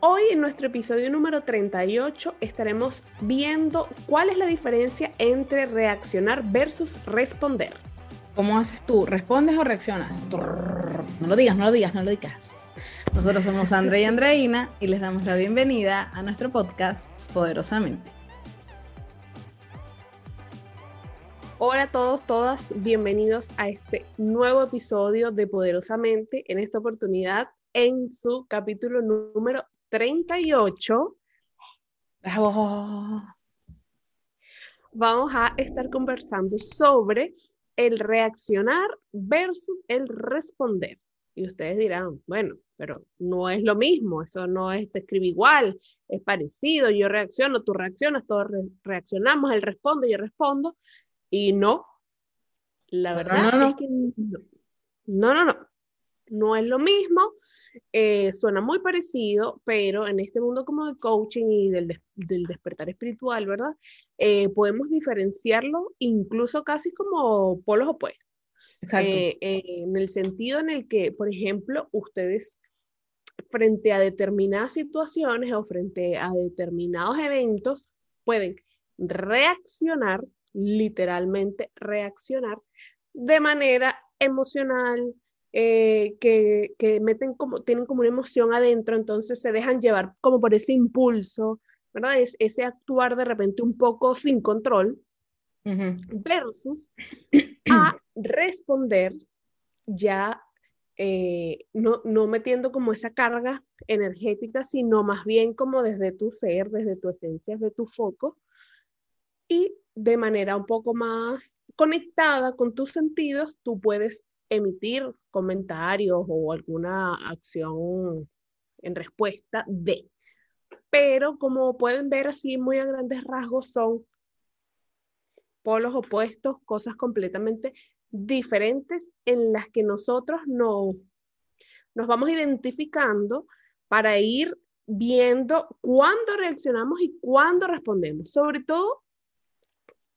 Hoy en nuestro episodio número 38 estaremos viendo cuál es la diferencia entre reaccionar versus responder. ¿Cómo haces tú? ¿Respondes o reaccionas? No lo digas, no lo digas, no lo digas. Nosotros somos Andrea y Andreina y les damos la bienvenida a nuestro podcast Poderosamente. Hola a todos, todas, bienvenidos a este nuevo episodio de Poderosamente, en esta oportunidad en su capítulo número 38. Vamos a estar conversando sobre el reaccionar versus el responder. Y ustedes dirán, bueno, pero no es lo mismo, eso no es, se escribe igual, es parecido, yo reacciono, tú reaccionas, todos reaccionamos, él responde, yo respondo, y no, la verdad es que no, no, no, no, no es lo mismo, eh, suena muy parecido, pero en este mundo como del coaching y del, del despertar espiritual, ¿verdad? Eh, podemos diferenciarlo incluso casi como polos opuestos. Exacto. Eh, en el sentido en el que, por ejemplo, ustedes frente a determinadas situaciones o frente a determinados eventos pueden reaccionar, literalmente reaccionar, de manera emocional, eh, que, que, meten como, tienen como una emoción adentro, entonces se dejan llevar como por ese impulso, ¿verdad? Es, ese actuar de repente un poco sin control, versus a responder ya eh, no, no metiendo como esa carga energética, sino más bien como desde tu ser, desde tu esencia, desde tu foco, y de manera un poco más conectada con tus sentidos, tú puedes emitir comentarios o alguna acción en respuesta de. Pero como pueden ver así muy a grandes rasgos son polos opuestos, cosas completamente diferentes en las que nosotros no, nos vamos identificando para ir viendo cuándo reaccionamos y cuándo respondemos. Sobre todo,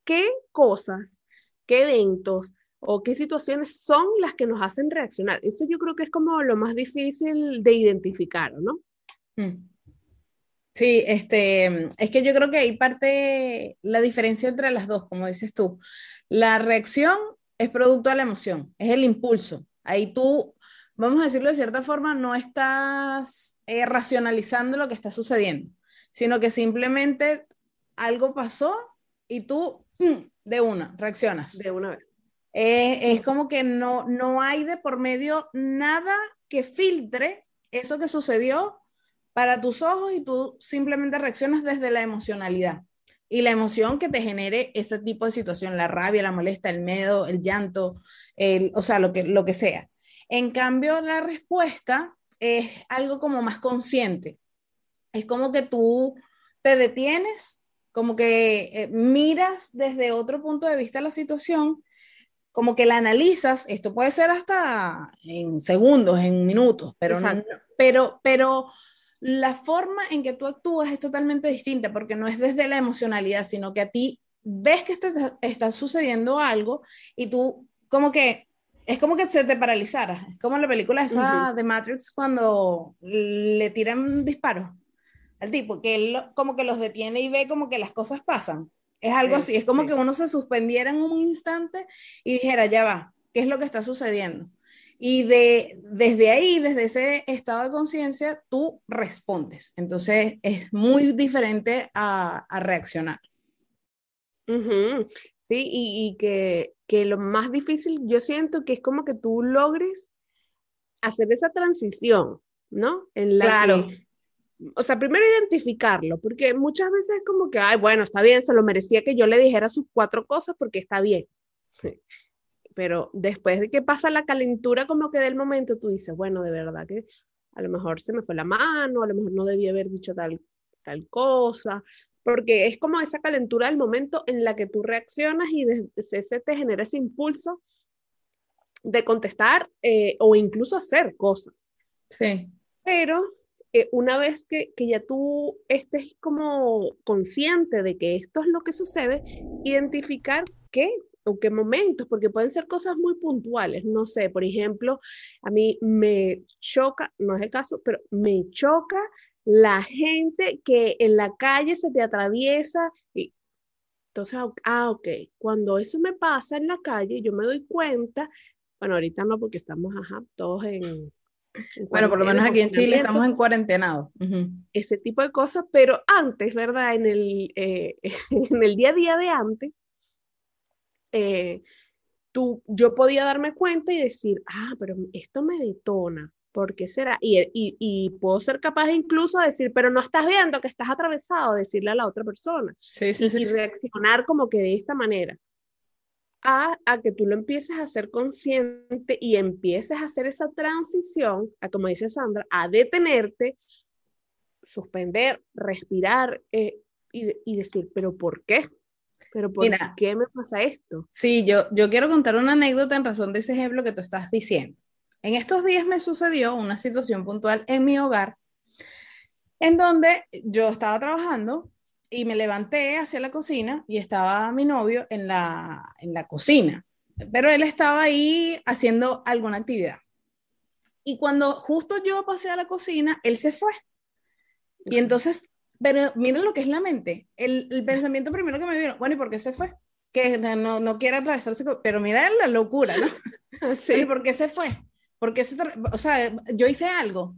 qué cosas, qué eventos, o qué situaciones son las que nos hacen reaccionar. Eso yo creo que es como lo más difícil de identificar, ¿no? Mm. Sí, este, es que yo creo que hay parte la diferencia entre las dos, como dices tú. La reacción es producto de la emoción, es el impulso. Ahí tú, vamos a decirlo de cierta forma, no estás eh, racionalizando lo que está sucediendo, sino que simplemente algo pasó y tú de una reaccionas. De una vez. Eh, es como que no, no hay de por medio nada que filtre eso que sucedió para tus ojos y tú simplemente reaccionas desde la emocionalidad y la emoción que te genere ese tipo de situación, la rabia, la molesta, el miedo, el llanto, el, o sea, lo que, lo que sea. En cambio, la respuesta es algo como más consciente. Es como que tú te detienes, como que eh, miras desde otro punto de vista la situación como que la analizas, esto puede ser hasta en segundos, en minutos, pero, pero, pero la forma en que tú actúas es totalmente distinta porque no es desde la emocionalidad, sino que a ti ves que está, está sucediendo algo y tú como que es como que se te paralizara, es como la película esa de Matrix cuando le tiran disparos al tipo, que él como que los detiene y ve como que las cosas pasan. Es algo así, es como que uno se suspendiera en un instante y dijera, ya va, ¿qué es lo que está sucediendo? Y de, desde ahí, desde ese estado de conciencia, tú respondes. Entonces es muy diferente a, a reaccionar. Sí, y, y que, que, lo más difícil, yo siento que es como que tú logres hacer esa transición, ¿no? En la claro o sea, primero identificarlo, porque muchas veces es como que, ay, bueno, está bien, se lo merecía que yo le dijera sus cuatro cosas porque está bien. Pero después de que pasa la calentura como que del momento, tú dices, bueno, de verdad que a lo mejor se me fue la mano, a lo mejor no debía haber dicho tal, tal cosa, porque es como esa calentura del momento en la que tú reaccionas y ese te genera ese impulso de contestar eh, o incluso hacer cosas. Sí. Pero eh, una vez que, que, ya tú estés como consciente de que esto es lo que sucede, identificar qué o qué momentos, porque pueden ser cosas muy puntuales. No sé, por ejemplo, a mí me choca, no es el caso, pero me choca la gente que en la calle se te atraviesa. Y, entonces, ah, ok, cuando eso me pasa en la calle, yo me doy cuenta, bueno, ahorita no porque estamos, ajá, todos en... bueno, por lo menos aquí en Chile estamos en cuarentenado. Ese tipo de cosas, pero antes, ¿verdad? En el, eh, en el día a día de antes, eh, tú, yo podía darme cuenta y decir, ah, pero esto me detona, ¿por qué será? Y, y, y, puedo ser capaz incluso de decir, pero no estás viendo que estás atravesado, decirle a la otra persona. Sí, sí, y, reaccionar como que de esta manera. A, a, que tú lo empieces a ser consciente y empieces a hacer esa transición, a como dice Sandra, a detenerte, suspender, respirar eh, y, y decir, pero ¿por qué? pero ¿por qué me pasa esto? Sí, yo, yo quiero contar una anécdota en razón de ese ejemplo que tú estás diciendo. En estos días me sucedió una situación puntual en mi hogar, en donde yo estaba trabajando y me levanté hacia la cocina y estaba mi novio en la, en la cocina, pero él estaba ahí haciendo alguna actividad. Y cuando justo yo pasé a la cocina, él se fue. Y entonces pero miren lo que es la mente. El, pensamiento primero que me vino, bueno, ¿y por qué se fue? Que no, no quiere atravesarse, pero mira la locura, ¿no? Sí. ¿Y por qué se fue? Porque se, o sea, yo hice algo.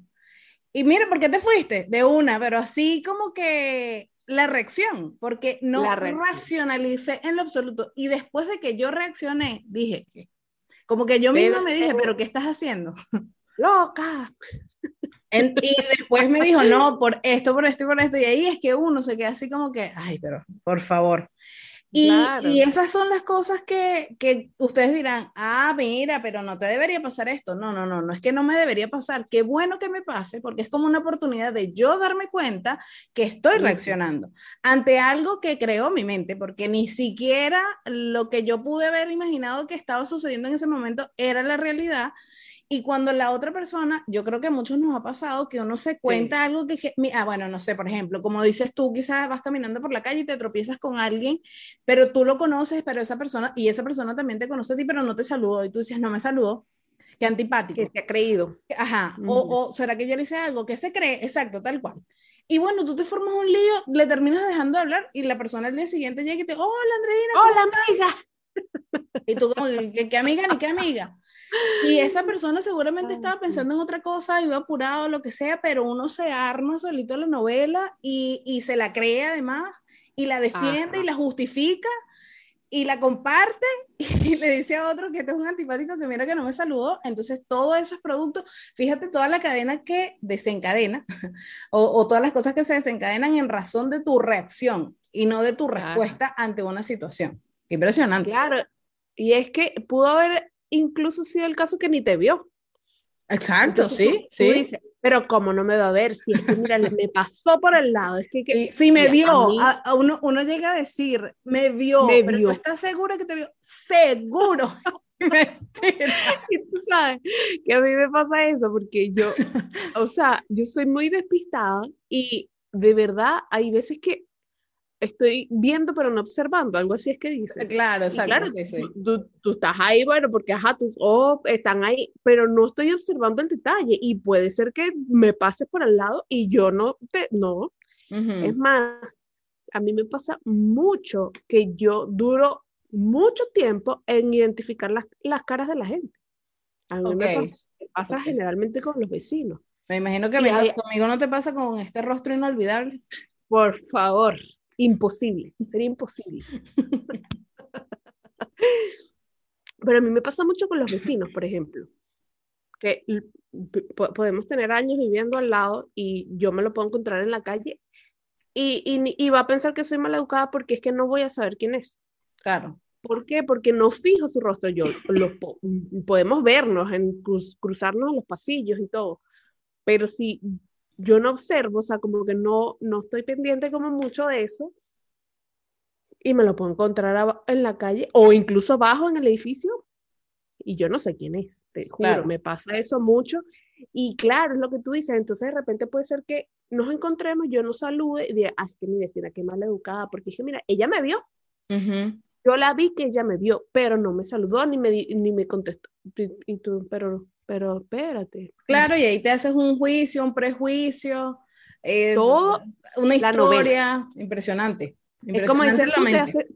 Y mira, ¿por qué te fuiste? De una, pero así como que la reacción, porque no racionalicé en lo absoluto. Y después de que yo reaccioné, dije que, como que yo misma me dije, pero ¿qué estás haciendo? Loca y después me dijo, no, por esto, por esto y por esto. Y ahí es que uno se queda así como que, ay, pero por favor. Y, y esas son las cosas que, que, ustedes dirán, ah, mira, pero no te debería pasar esto. No, no, no, no es que no me debería pasar. Qué bueno que me pase, porque es como una oportunidad de yo darme cuenta que estoy reaccionando ante algo que creó mi mente, porque ni siquiera lo que yo pude haber imaginado que estaba sucediendo en ese momento era la realidad y cuando la otra persona, yo creo que a muchos nos ha pasado que uno se cuenta algo que, ah, bueno, no sé, por ejemplo, como dices tú, quizás vas caminando por la calle y te tropiezas con alguien, pero tú lo conoces, pero esa persona, y esa persona también te conoce a ti, pero no te saludó, y tú dices, no me saludó, qué antipático. Que te ha creído. Ajá, o, o, será que yo le hice algo, que se cree, exacto, tal cual. Y bueno, tú te formas un lío, le terminas dejando de hablar, y la persona al día siguiente llega y te, hola Andreina. Hola amiga. Y tú como, ¿qué, amiga ni qué amiga? Y esa persona seguramente estaba pensando en otra cosa, iba apurado, lo que sea, pero uno se arma solito la novela y, y se la cree además y la defiende y la justifica y la comparte y le dice a otro que este es un antipático que mira que no me saludó. Entonces, todo eso es producto, fíjate toda la cadena que desencadena o, o, todas las cosas que se desencadenan en razón de tu reacción y no de tu respuesta ante una situación. Impresionante. Claro, y es que pudo haber incluso sido el caso que ni te vio. Exacto, sí, sí. pero como no me va a ver, si es que mira, me pasó por el lado, es que... que sí, me vio, a, uno, uno llega a decir, me vio, me pero vio. estás seguro que te vio? Seguro. y tú sabes que a mí me pasa eso, porque yo, o sea, yo soy muy despistada y de verdad hay veces que estoy viendo pero no observando, algo así es que dice. Claro, exacto. Tú, tú, estás ahí, bueno, porque ajá, tus ojos están ahí, pero no estoy observando el detalle y puede ser que me pases por al lado y yo no te, no. Es más, a mí me pasa mucho que yo duro mucho tiempo en identificar las, las caras de la gente. A mí me pasa, generalmente con los vecinos. Me imagino que conmigo no te pasa con este rostro inolvidable. Por favor, Imposible, sería imposible. Pero a mí me pasa mucho con los vecinos, por ejemplo, que podemos tener años viviendo al lado y yo me lo puedo encontrar en la calle y, y, va a pensar que soy mal educada porque es que no voy a saber quién es. Claro. ¿Por qué? Porque no fijo su rostro. Yo lo, podemos vernos, en cruzarnos en los pasillos y todo. Pero si yo no observo, o sea, como que no, no estoy pendiente como mucho de eso y me lo puedo encontrar en la calle o incluso abajo en el edificio y yo no sé quién es, te juro, me pasa eso mucho y claro, es lo que tú dices, entonces de repente puede ser que nos encontremos, yo no salude y diga, ah, es que mi vecina, qué mal educada, porque dije, mira, ella me vio, yo la vi que ella me vio, pero no me saludó ni me, ni me contestó, y tú, pero pero espérate. Claro, y ahí te haces un juicio, un prejuicio, eh, todo una historia impresionante, Es como decir, te,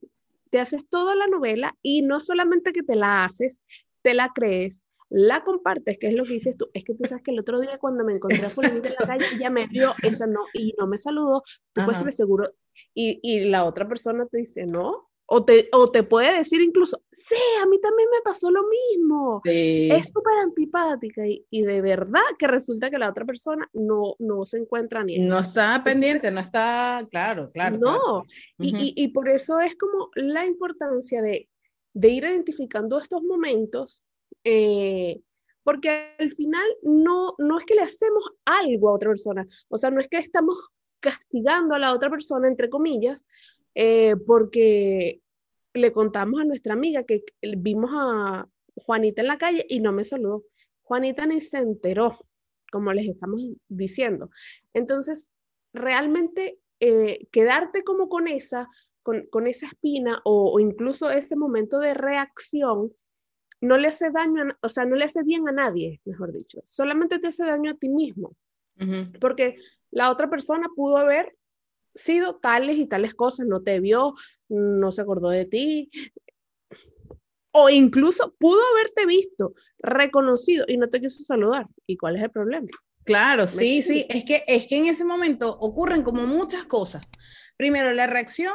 te haces toda la novela y no solamente que te la haces, te la crees, la compartes, que es lo que dices tú, es que tú sabes que el otro día cuando me encontré a en la calle, ya me vio, eso no, y no me saludó, tú puedes estar seguro, y, y, la otra persona te dice, no, o te, o te puede decir incluso, sí, a mí también me pasó lo mismo. Es súper antipática y, y, de verdad que resulta que la otra persona no, no se encuentra ni... No está pendiente, no está, claro, claro. No, Y, y, por eso es como la importancia de, de ir identificando estos momentos, eh, porque al final no, no es que le hacemos algo a otra persona, o sea, no es que estamos castigando a la otra persona, entre comillas, eh, porque le contamos a nuestra amiga que vimos a Juanita en la calle y no me saludó. Juanita ni se enteró, como les estamos diciendo. Entonces, realmente eh, quedarte como con esa, con, esa espina o, incluso ese momento de reacción, no le hace daño, o sea, no le hace bien a nadie, mejor dicho. Solamente te hace daño a ti mismo. Porque la otra persona pudo haber sido tales y tales cosas, no te vio, no se acordó de ti, o incluso pudo haberte visto, reconocido y no te quiso saludar. ¿Y cuál es el problema? Claro, sí, sí, es que, es que en ese momento ocurren como muchas cosas. Primero, la reacción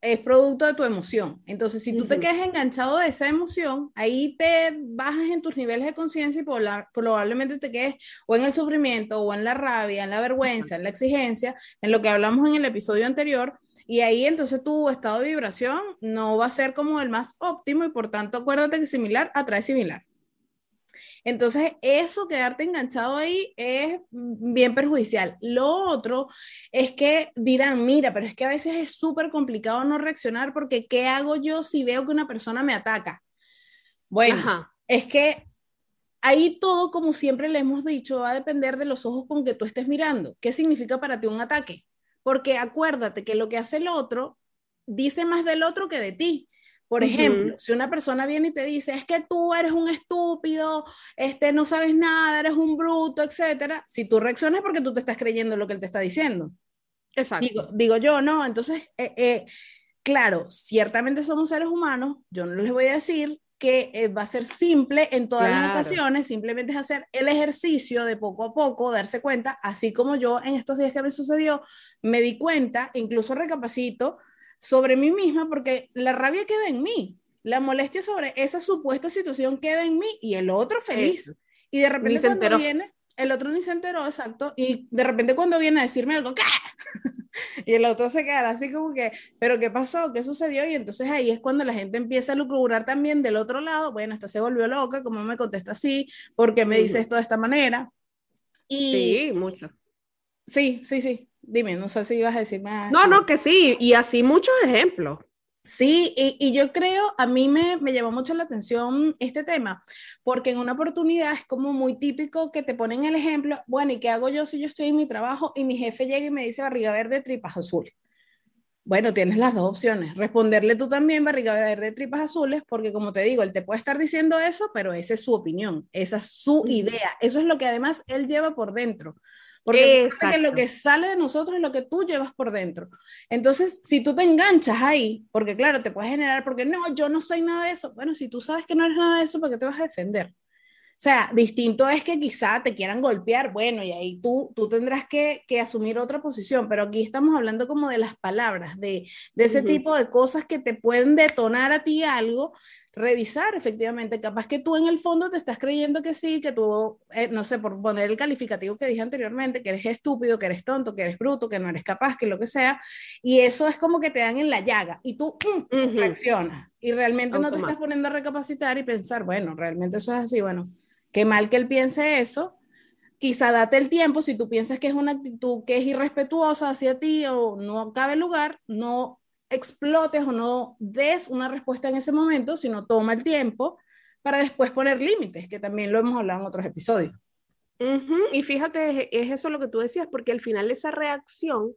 es producto de tu emoción. Entonces, si tú te quedas enganchado de esa emoción, ahí te bajas en tus niveles de conciencia y probablemente te quedes o en el sufrimiento, o en la rabia, en la vergüenza, en la exigencia, en lo que hablamos en el episodio anterior. Y ahí entonces tu estado de vibración no va a ser como el más óptimo y por tanto acuérdate que similar atrae similar. Entonces, eso, quedarte enganchado ahí es bien perjudicial. Lo otro es que dirán, mira, pero es que a veces es súper complicado no reaccionar porque ¿qué hago yo si veo que una persona me ataca? Bueno, es que ahí todo, como siempre le hemos dicho, va a depender de los ojos con que tú estés mirando. ¿Qué significa para ti un ataque? Porque acuérdate que lo que hace el otro dice más del otro que de ti. Por ejemplo, si una persona viene y te dice, es que tú eres un estúpido, este, no sabes nada, eres un bruto, etcétera, si tú reaccionas porque tú te estás creyendo lo que él te está diciendo. Exacto. Digo, yo, no, entonces, eh, eh, claro, ciertamente somos seres humanos, yo no les voy a decir que eh, va a ser simple en todas las ocasiones, simplemente es hacer el ejercicio de poco a poco, darse cuenta, así como yo en estos días que me sucedió, me di cuenta, incluso recapacito, sobre mí misma porque la rabia queda en mí, la molestia sobre esa supuesta situación queda en mí y el otro feliz. Y de repente cuando viene, el otro ni se enteró, exacto, y de repente cuando viene a decirme algo, ¿qué? y el otro se queda así como que, ¿pero qué pasó? ¿Qué sucedió? Y entonces ahí es cuando la gente empieza a lucubrar también del otro lado, bueno, esta se volvió loca, ¿cómo me contesta así? ¿Por qué me dice esto de esta manera? Y, sí, mucho. Sí, sí, sí. Dime, no sé si ibas a decir más. No, no, que sí, y así muchos ejemplos. Sí, y, y, yo creo, a mí me, me llamó mucho la atención este tema, porque en una oportunidad es como muy típico que te ponen el ejemplo, bueno, ¿y qué hago yo si yo estoy en mi trabajo y mi jefe llega y me dice barriga verde, tripas azules? Bueno, tienes las dos opciones. Responderle tú también barriga verde, tripas azules, porque como te digo, él te puede estar diciendo eso, pero esa es su opinión, esa es su idea. Eso es lo que además él lleva por dentro. Porque que lo que sale de nosotros es lo que tú llevas por dentro. Entonces, si tú te enganchas ahí, porque claro, te puedes generar, porque no, yo no soy nada de eso. Bueno, si tú sabes que no eres nada de eso, ¿por qué te vas a defender? O sea, distinto es que quizá te quieran golpear, bueno, y ahí tú, tú tendrás que, que asumir otra posición, pero aquí estamos hablando como de las palabras, de, de ese tipo de cosas que te pueden detonar a ti algo revisar efectivamente. Capaz que tú en el fondo te estás creyendo que sí, que tú, eh, no sé, por poner el calificativo que dije anteriormente, que eres estúpido, que eres tonto, que eres bruto, que no eres capaz, que lo que sea, y eso es como que te dan en la llaga y tú mm, reaccionas y realmente no te estás poniendo a recapacitar y pensar, bueno, realmente eso es así, bueno, qué mal que él piense eso. Quizá date el tiempo, si tú piensas que es una actitud que es irrespetuosa hacia ti o no cabe lugar, no explotes o no des una respuesta en ese momento, sino toma el tiempo para después poner límites, que también lo hemos hablado en otros episodios. Y fíjate, es eso lo que tú decías, porque al final esa reacción,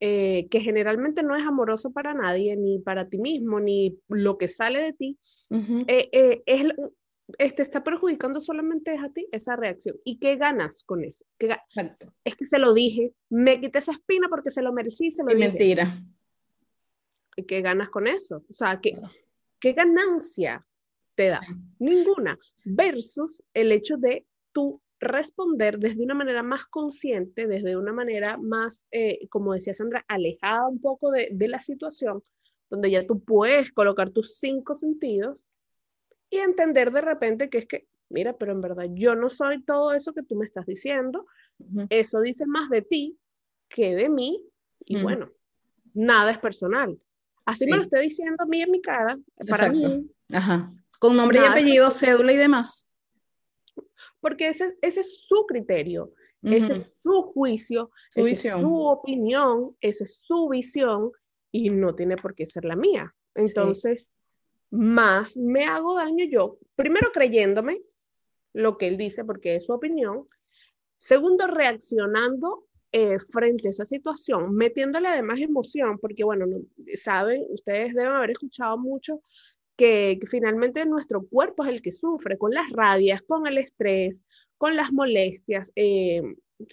eh, que generalmente no es amoroso para nadie, ni para ti mismo, ni lo que sale de ti, eh, eh, es este, está perjudicando solamente a ti esa reacción. ¿Y qué ganas con eso? es que se lo dije, me quité esa espina porque se lo merecí, se lo y mentira. ¿Y qué ganas con eso? O sea, ¿qué, qué ganancia te da? Ninguna. Versus el hecho de tú responder desde una manera más consciente, desde una manera más, eh, como decía Sandra, alejada un poco de, de la situación, donde ya tú puedes colocar tus cinco sentidos y entender de repente que es que, mira, pero en verdad yo no soy todo eso que tú me estás diciendo, eso dice más de ti que de mí, y bueno, nada es personal. Así me lo estoy diciendo a mí en mi cara, para mí. Ajá. Con nombre y apellido, cédula y demás. Porque ese, ese es su criterio, ese es su juicio, su es su opinión, esa es su visión y no tiene por qué ser la mía. Entonces, más me hago daño yo, primero creyéndome lo que él dice porque es su opinión, segundo reaccionando eh, frente a esa situación, metiéndole además emoción, porque bueno, saben, ustedes deben haber escuchado mucho que, finalmente nuestro cuerpo es el que sufre con las rabias, con el estrés, con las molestias. Eh,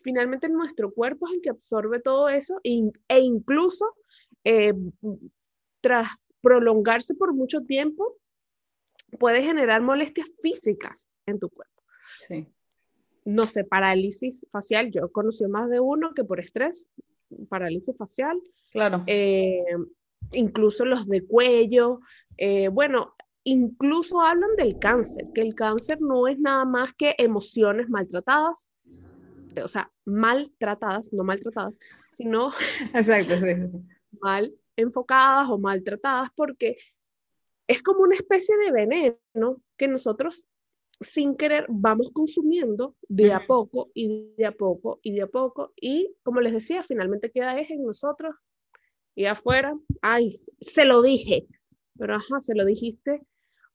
finalmente nuestro cuerpo es el que absorbe todo eso e, incluso eh, tras prolongarse por mucho tiempo puede generar molestias físicas en tu cuerpo. Sí. No sé, parálisis facial. Yo he conocido más de uno que por estrés, parálisis facial. Claro. Eh, incluso los de cuello. Eh, bueno, incluso hablan del cáncer, que el cáncer no es nada más que emociones maltratadas, o sea, maltratadas, no maltratadas, sino Exacto, sí. mal enfocadas o maltratadas porque es como una especie de veneno que nosotros sin querer vamos consumiendo de a poco y de a poco y de a poco. Y como les decía, finalmente queda eje en nosotros y afuera, ay, se lo dije, pero ajá, se lo dijiste,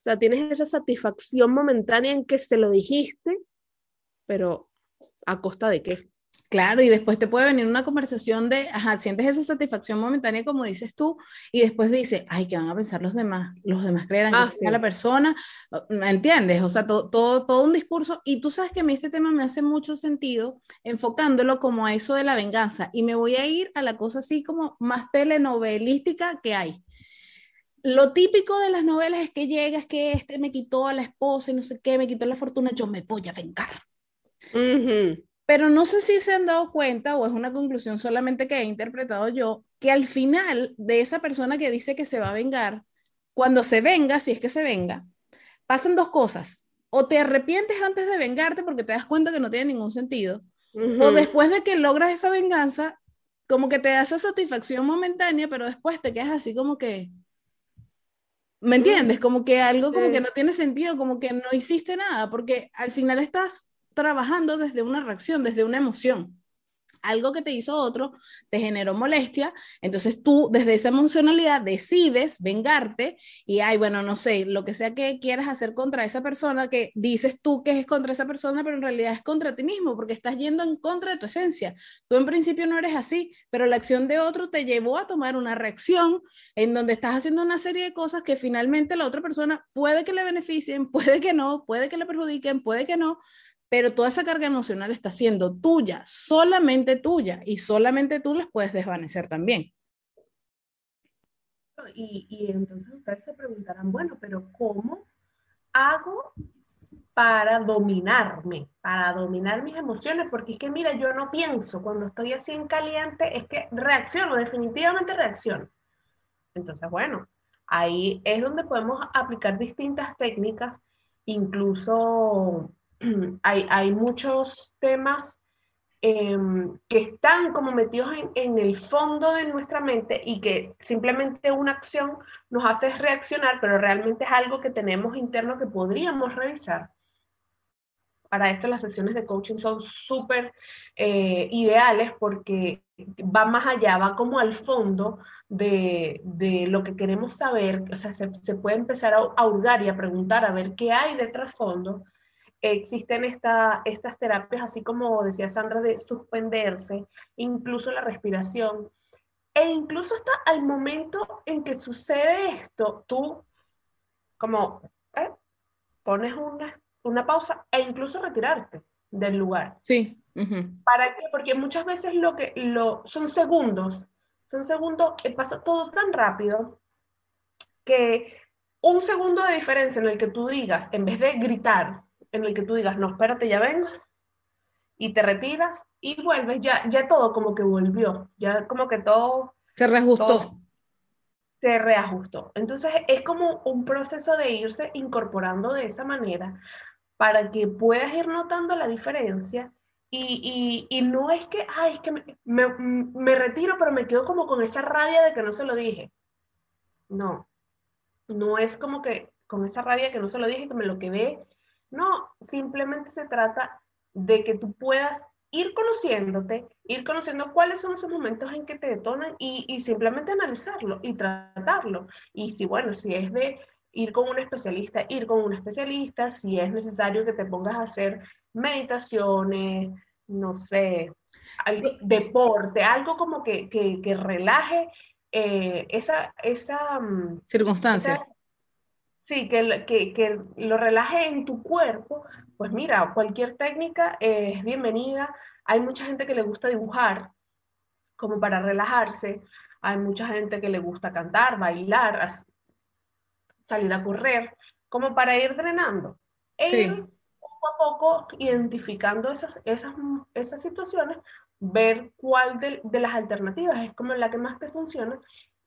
o sea, tienes esa satisfacción momentánea en que se lo dijiste, pero ¿a costa de qué? Claro, y después te puede venir una conversación de, ajá, sientes esa satisfacción momentánea como dices tú, y después dice, ay, ¿qué van a pensar los demás? Los demás creerán que ah, soy la persona, ¿me entiendes? O sea, todo, todo, todo un discurso, y tú sabes que a mí este tema me hace mucho sentido enfocándolo como a eso de la venganza, y me voy a ir a la cosa así como más telenovelística que hay. Lo típico de las novelas es que llega, es que este me quitó a la esposa y no sé qué, me quitó la fortuna, yo me voy a vengar. Pero no sé si se han dado cuenta o es una conclusión solamente que he interpretado yo, que al final de esa persona que dice que se va a vengar, cuando se venga, si es que se venga, pasan dos cosas. O te arrepientes antes de vengarte porque te das cuenta que no tiene ningún sentido. O después de que logras esa venganza, como que te da esa satisfacción momentánea, pero después te quedas así como que... ¿Me entiendes? Como que algo como que no tiene sentido, como que no hiciste nada, porque al final estás trabajando desde una reacción, desde una emoción. Algo que te hizo otro te generó molestia, entonces tú desde esa emocionalidad decides vengarte y, ay, bueno, no sé, lo que sea que quieras hacer contra esa persona, que dices tú que es contra esa persona, pero en realidad es contra ti mismo, porque estás yendo en contra de tu esencia. Tú en principio no eres así, pero la acción de otro te llevó a tomar una reacción en donde estás haciendo una serie de cosas que finalmente la otra persona puede que le beneficien, puede que no, puede que le perjudiquen, puede que no, pero toda esa carga emocional está siendo tuya, solamente tuya, y solamente tú las puedes desvanecer también. Y, entonces ustedes se preguntarán, bueno, pero ¿cómo hago para dominarme, para dominar mis emociones? Porque es que, mira, yo no pienso, cuando estoy así en caliente, es que reacciono, definitivamente reacciono. Entonces, bueno, ahí es donde podemos aplicar distintas técnicas, incluso hay, muchos temas em, que están como metidos en, el fondo de nuestra mente y que simplemente una acción nos hace reaccionar, pero realmente es algo que tenemos interno que podríamos revisar. Para esto las sesiones de coaching son súper eh, ideales porque va más allá, va como al fondo de, lo que queremos saber, o sea, se, puede empezar a, a hurgar y a preguntar a ver qué hay de trasfondo existen esta, estas terapias, así como decía Sandra, de suspenderse, incluso la respiración. E incluso hasta al momento en que sucede esto, tú como, ¿eh? pones una, una pausa e incluso retirarte del lugar. Sí. ¿Para qué? Porque muchas veces lo que lo, son segundos, son segundos, eh, pasa todo tan rápido que un segundo de diferencia en el que tú digas, en vez de gritar, en el que tú digas, no, espérate, ya vengo, y te retiras y vuelves, ya, ya todo como que volvió, ya como que todo... Se reajustó. se reajustó. Entonces es como un proceso de irse incorporando de esa manera para que puedas ir notando la diferencia y, y, y no es que, ay, es que me, me, me retiro, pero me quedo como con esa rabia de que no se lo dije. No, no es como que con esa rabia que no se lo dije, que me lo quedé. No, simplemente se trata de que tú puedas ir conociéndote, ir conociendo cuáles son esos momentos en que te detonan y, y, simplemente analizarlo y tratarlo. Y si, bueno, si es de ir con un especialista, ir con un especialista, si es necesario que te pongas a hacer meditaciones, no sé, algo, deporte, algo como que, que, que relaje eh, esa, esa mm, circunstancia. Esa, sí, que, que, que, lo relaje en tu cuerpo, pues mira, cualquier técnica es bienvenida. Hay mucha gente que le gusta dibujar como para relajarse. Hay mucha gente que le gusta cantar, bailar, salir a correr, como para ir drenando. Sí. poco a poco identificando esas, esas, esas situaciones, ver cuál de, de las alternativas es como la que más te funciona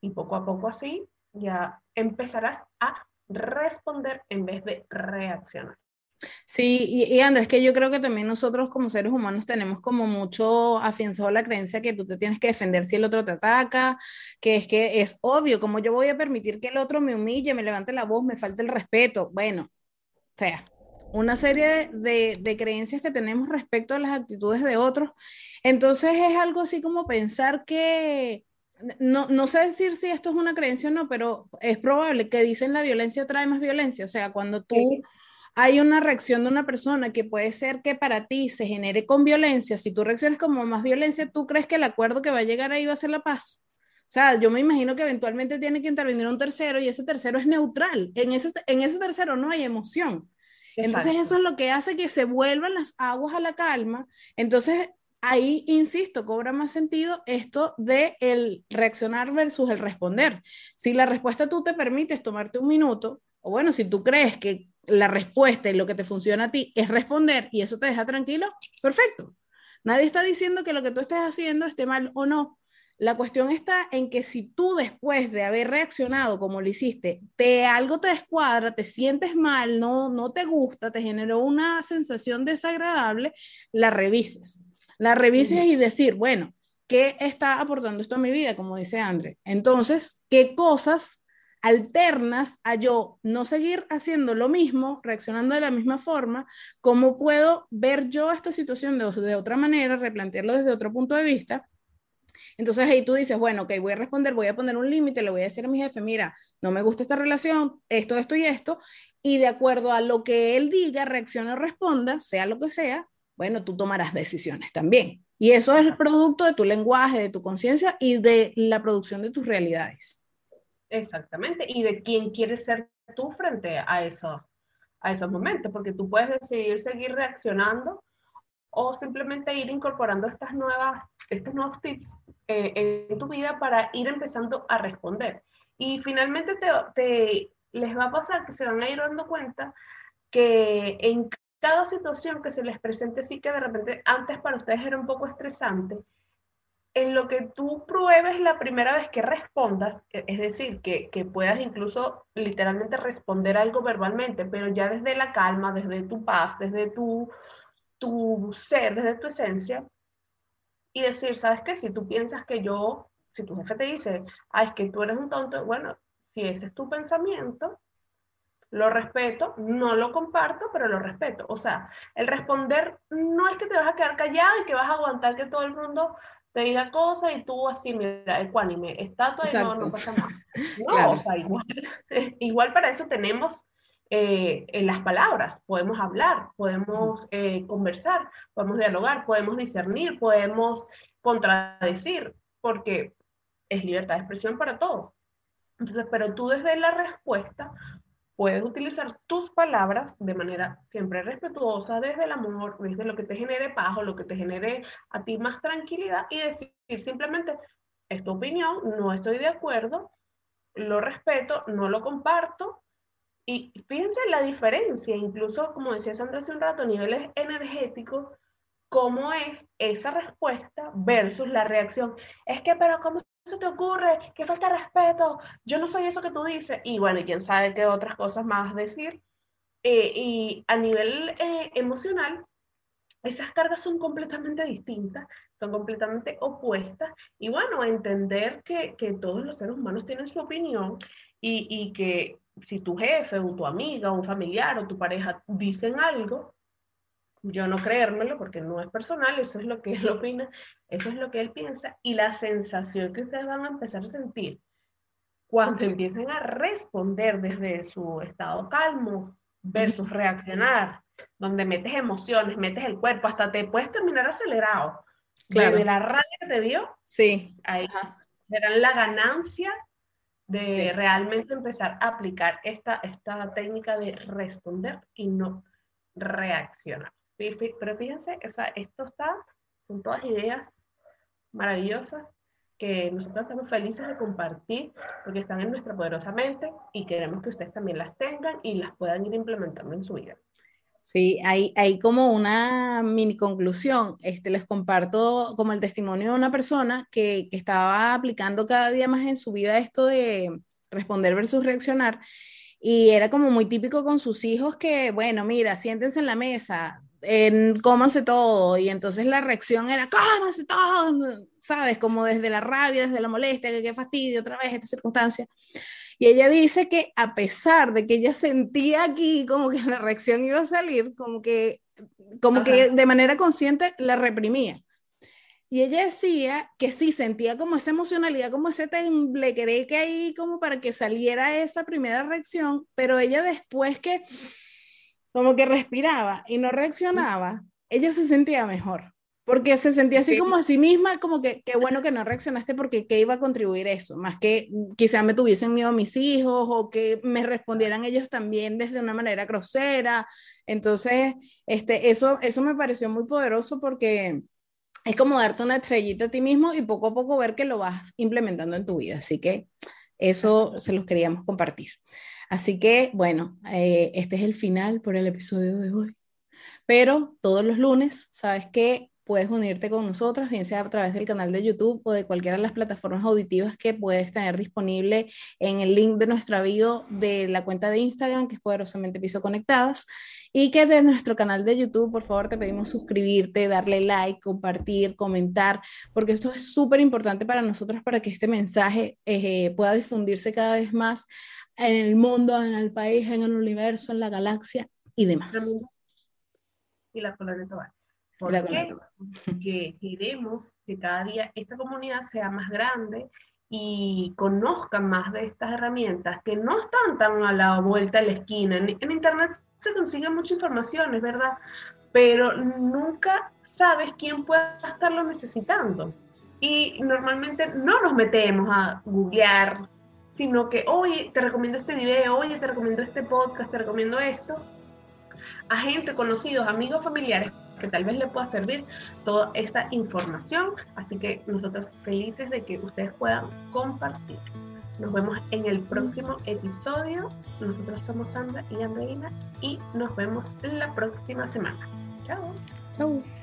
y poco a poco así ya empezarás a responder en vez de reaccionar. Sí, y, y Andrés, que yo creo que también nosotros como seres humanos tenemos como mucho afianzado la creencia que tú te tienes que defender si el otro te ataca, que es que es obvio, como yo voy a permitir que el otro me humille, me levante la voz, me falte el respeto. Bueno, o sea, una serie de, de, creencias que tenemos respecto a las actitudes de otros. Entonces es algo así como pensar que, no, no sé decir si esto es una creencia o no, pero es probable que dicen la violencia trae más violencia. O sea, cuando tú... Sí hay una reacción de una persona que puede ser que para ti se genere con violencia, si tú reaccionas como más violencia, ¿tú crees que el acuerdo que va a llegar ahí va a ser la paz? O sea, yo me imagino que eventualmente tiene que intervenir un tercero y ese tercero es neutral. En ese, en ese tercero no hay emoción. Exacto. Entonces eso es lo que hace que se vuelvan las aguas a la calma. Entonces ahí, insisto, cobra más sentido esto de el reaccionar versus el responder. Si la respuesta tú te permites tomarte un minuto, o bueno, si tú crees que la respuesta y lo que te funciona a ti es responder y eso te deja tranquilo, perfecto. Nadie está diciendo que lo que tú estés haciendo esté mal o no. La cuestión está en que si tú después de haber reaccionado como lo hiciste, te algo te descuadra, te sientes mal, no, no te gusta, te generó una sensación desagradable, la revises. La revises y decir, bueno, ¿qué está aportando esto a mi vida? Como dice André. Entonces, ¿qué cosas alternas a yo no seguir haciendo lo mismo, reaccionando de la misma forma, cómo puedo ver yo esta situación de, de otra manera, replantearlo desde otro punto de vista. Entonces ahí tú dices, bueno, ok, voy a responder, voy a poner un límite, le voy a decir a mi jefe, mira, no me gusta esta relación, esto, esto y esto, y de acuerdo a lo que él diga, reaccione o responda, sea lo que sea, bueno, tú tomarás decisiones también. Y eso es el producto de tu lenguaje, de tu conciencia y de la producción de tus realidades. Exactamente, y de quién quieres ser tú frente a, eso, a esos momentos, porque tú puedes decidir seguir reaccionando o simplemente ir incorporando estas nuevas, estos nuevos tips eh, en tu vida para ir empezando a responder. Y finalmente te, te, les va a pasar que se van a ir dando cuenta que en cada situación que se les presente, sí que de repente antes para ustedes era un poco estresante, en lo que tú pruebes la primera vez que respondas, e, es decir, que, que, puedas incluso literalmente responder algo verbalmente, pero ya desde la calma, desde tu paz, desde tu, tu ser, desde tu esencia, y decir, ¿sabes qué? Si tú piensas que yo, si tu jefe te dice, ay, es que tú eres un tonto, bueno, si ese es tu pensamiento, lo respeto, no lo comparto, pero lo respeto. O sea, el responder no es que te vas a quedar callado y que vas a aguantar que todo el mundo te diga cosas y tú así, mira, ecuánime, estatua y no, no pasa nada. No, claro. o sea, igual, igual para eso tenemos eh, en las palabras, podemos hablar, podemos eh, conversar, podemos dialogar, podemos discernir, podemos contradecir, porque es libertad de expresión para todos. Entonces, pero tú desde la respuesta puedes utilizar tus palabras de manera siempre respetuosa, desde el amor, desde lo que te genere paz o lo que te genere a ti más tranquilidad y decir simplemente, es tu opinión, no estoy de acuerdo, lo respeto, no lo comparto. Y fíjense la diferencia, incluso como decía Sandra hace un rato, a niveles energéticos, cómo es esa respuesta versus la reacción. Es que, pero ¿cómo se te ocurre? ¿Qué falta de respeto? Yo no soy eso que tú dices. Y bueno, y quién sabe qué otras cosas más decir. Eh, y a nivel eh, emocional, esas cargas son completamente distintas, son completamente opuestas. Y bueno, entender que, todos los seres humanos tienen su opinión y, y, que si tu jefe o tu amiga o un familiar o tu pareja dicen algo, yo no creérmelo porque no es personal, eso es lo que él opina, eso es lo que él piensa y la sensación que ustedes van a empezar a sentir cuando empiecen a responder desde su estado calmo versus reaccionar, donde metes emociones, metes el cuerpo, hasta te puedes terminar acelerado. Claro. De la rabia que te dio, sí. ahí verán la ganancia de realmente empezar a aplicar esta, esta técnica de responder y no reaccionar. Pero fíjense, o sea, esto está, son todas ideas maravillosas que nosotros estamos felices de compartir porque están en nuestra poderosa mente y queremos que ustedes también las tengan y las puedan ir implementando en su vida. Sí, hay, hay como una mini conclusión. Este, les comparto como el testimonio de una persona que, que estaba aplicando cada día más en su vida esto de responder versus reaccionar. Y era como muy típico con sus hijos que, bueno, mira, siéntense en la mesa, en cómanse todo. Y entonces la reacción era, cómanse todo, ¿sabes? Como desde la rabia, desde la molestia, que qué fastidio otra vez esta circunstancia. Y ella dice que a pesar de que ella sentía aquí como que la reacción iba a salir, como que, como que de manera consciente la reprimía. Y ella decía que sí, sentía como esa emocionalidad, como ese temblequeré que ahí como para que saliera esa primera reacción, pero ella después que como que respiraba y no reaccionaba, ella se sentía mejor, porque se sentía así como a sí misma, como que qué bueno que no reaccionaste porque qué iba a contribuir eso, más que quizá me tuviesen miedo mis hijos o que me respondieran ellos también desde una manera grosera. Entonces, este, eso, eso me pareció muy poderoso porque es como darte una estrellita a ti mismo y poco a poco ver que lo vas implementando en tu vida. Así que eso se los queríamos compartir. Así que, bueno, eh, este es el final por el episodio de hoy. Pero todos los lunes, ¿sabes qué? Puedes unirte con nosotros, bien sea a través del canal de YouTube o de cualquiera de las plataformas auditivas que puedes tener disponible en el link de nuestra bio de la cuenta de Instagram, que es Poderosamente Piso Conectadas, y que de nuestro canal de YouTube, por favor, te pedimos suscribirte, darle like, compartir, comentar, porque esto es súper importante para nosotros para que este mensaje eh, pueda difundirse cada vez más en el mundo, en el país, en el universo, en la galaxia y demás. Y la planeta ¿Por qué? Porque queremos que cada día esta comunidad sea más grande y conozcan más de estas herramientas que no están tan a la vuelta de la esquina. En, en Internet se consigue mucha información, es verdad, pero nunca sabes quién pueda estarlo necesitando. Y normalmente no nos metemos a googlear sino que, oye, te recomiendo este video, oye, te recomiendo este podcast, te recomiendo esto, a gente, conocidos, amigos, familiares, que tal vez le pueda servir toda esta información. Así que nosotros felices de que ustedes puedan compartir. Nos vemos en el próximo episodio. Nosotros somos Sandra y Andreina y nos vemos la próxima semana. Chao. Chao.